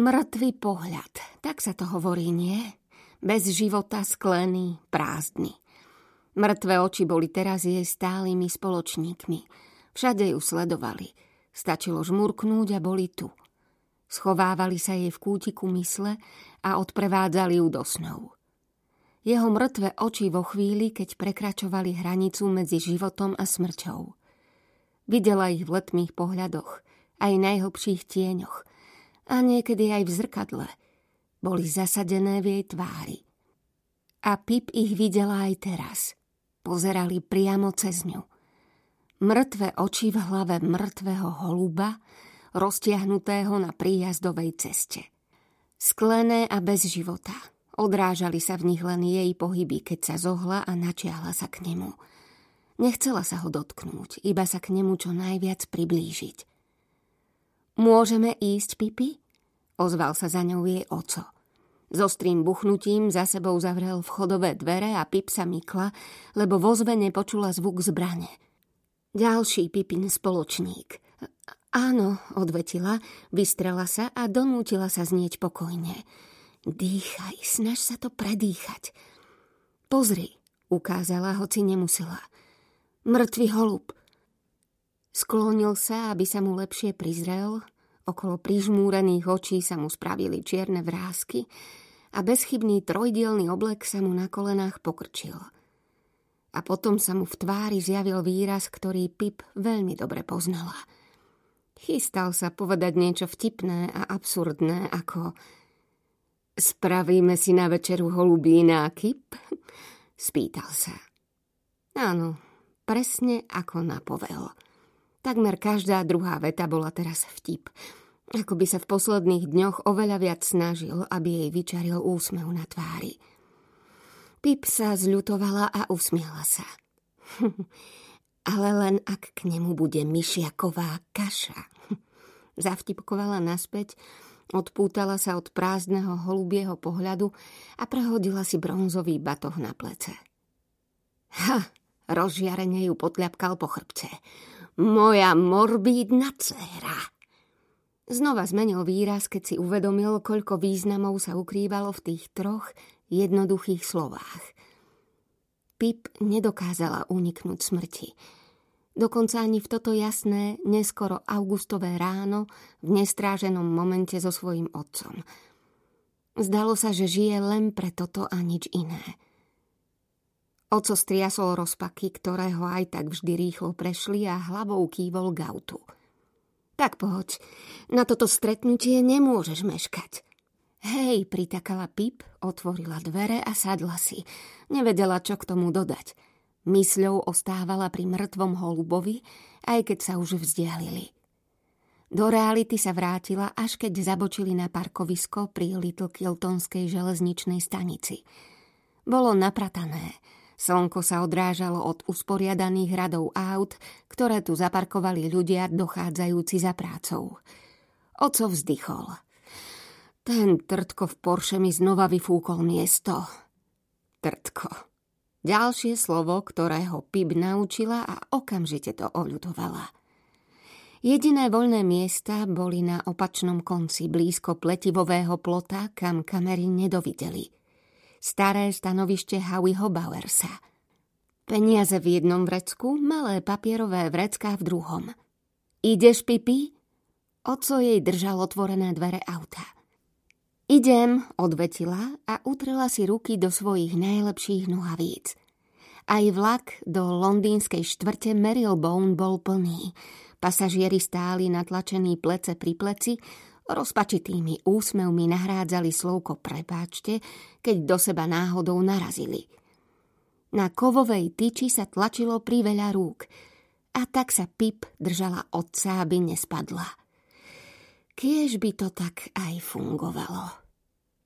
Mŕtvý pohľad, tak sa to hovorí, nie? Bez života sklený, prázdny. Mŕtve oči boli teraz jej stálými spoločníkmi. Všade ju sledovali. Stačilo žmurknúť a boli tu. Schovávali sa jej v kútiku mysle a odprevádzali ju do snov. Jeho mŕtve oči vo chvíli, keď prekračovali hranicu medzi životom a smrťou. Videla ich v letmých pohľadoch, aj najhlbších tieňoch a niekedy aj v zrkadle. Boli zasadené v jej tvári. A Pip ich videla aj teraz – Pozerali priamo cez ňu. Mŕtve oči v hlave mŕtvého holuba, roztiahnutého na príjazdovej ceste. Sklené a bez života. Odrážali sa v nich len jej pohyby, keď sa zohla a načiahla sa k nemu. Nechcela sa ho dotknúť, iba sa k nemu čo najviac priblížiť. Môžeme ísť, Pipi? Ozval sa za ňou jej oco. S ostrým buchnutím za sebou zavrel vchodové dvere a Pip sa mykla, lebo vo zvene počula zvuk zbrane. Ďalší Pipin spoločník. Áno, odvetila, vystrela sa a donútila sa znieť pokojne. Dýchaj, snaž sa to predýchať. Pozri, ukázala, hoci nemusela. Mŕtvy holub. Sklonil sa, aby sa mu lepšie prizrel, Okolo prižmúrených očí sa mu spravili čierne vrázky a bezchybný trojdielný oblek sa mu na kolenách pokrčil. A potom sa mu v tvári zjavil výraz, ktorý Pip veľmi dobre poznala. Chystal sa povedať niečo vtipné a absurdné, ako Spravíme si na večeru holubí nákyp? Spýtal sa. Áno, presne ako napovel. Takmer každá druhá veta bola teraz vtip. Ako by sa v posledných dňoch oveľa viac snažil, aby jej vyčaril úsmev na tvári. Pip sa zľutovala a usmiela sa. Ale len ak k nemu bude myšiaková kaša. Zavtipkovala naspäť, odpútala sa od prázdneho holubieho pohľadu a prehodila si bronzový batoh na plece. Ha, rozžiarene ju potľapkal po chrbce. Moja morbídna dcéra. Znova zmenil výraz, keď si uvedomil, koľko významov sa ukrývalo v tých troch jednoduchých slovách. Pip nedokázala uniknúť smrti. Dokonca ani v toto jasné, neskoro augustové ráno v nestráženom momente so svojím otcom. Zdalo sa, že žije len pre toto a nič iné. Oco striasol rozpaky, ktoré ho aj tak vždy rýchlo prešli a hlavou kývol gautu – tak poď, na toto stretnutie nemôžeš meškať. Hej, pritakala Pip, otvorila dvere a sadla si. Nevedela, čo k tomu dodať. Mysľou ostávala pri mŕtvom holubovi, aj keď sa už vzdialili. Do reality sa vrátila, až keď zabočili na parkovisko pri Little Kiltonskej železničnej stanici. Bolo napratané – Slnko sa odrážalo od usporiadaných radov aut, ktoré tu zaparkovali ľudia dochádzajúci za prácou. Oco vzdychol. Ten trtko v Porsche mi znova vyfúkol miesto. Trtko. Ďalšie slovo, ktoré ho Pip naučila a okamžite to oľutovala. Jediné voľné miesta boli na opačnom konci blízko pletivového plota, kam kamery nedovideli – staré stanovište Howieho Bowersa. Peniaze v jednom vrecku, malé papierové vrecká v druhom. Ideš, Pipi? Oco jej držal otvorené dvere auta. Idem, odvetila a utrela si ruky do svojich najlepších nohavíc. Aj vlak do londýnskej štvrte Marylebone bol plný. Pasažieri stáli natlačení plece pri pleci, Rozpačitými úsmevmi nahrádzali slovko prepáčte, keď do seba náhodou narazili. Na kovovej tyči sa tlačilo priveľa rúk a tak sa Pip držala otca, aby nespadla. Kiež by to tak aj fungovalo.